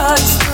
Kaçtım.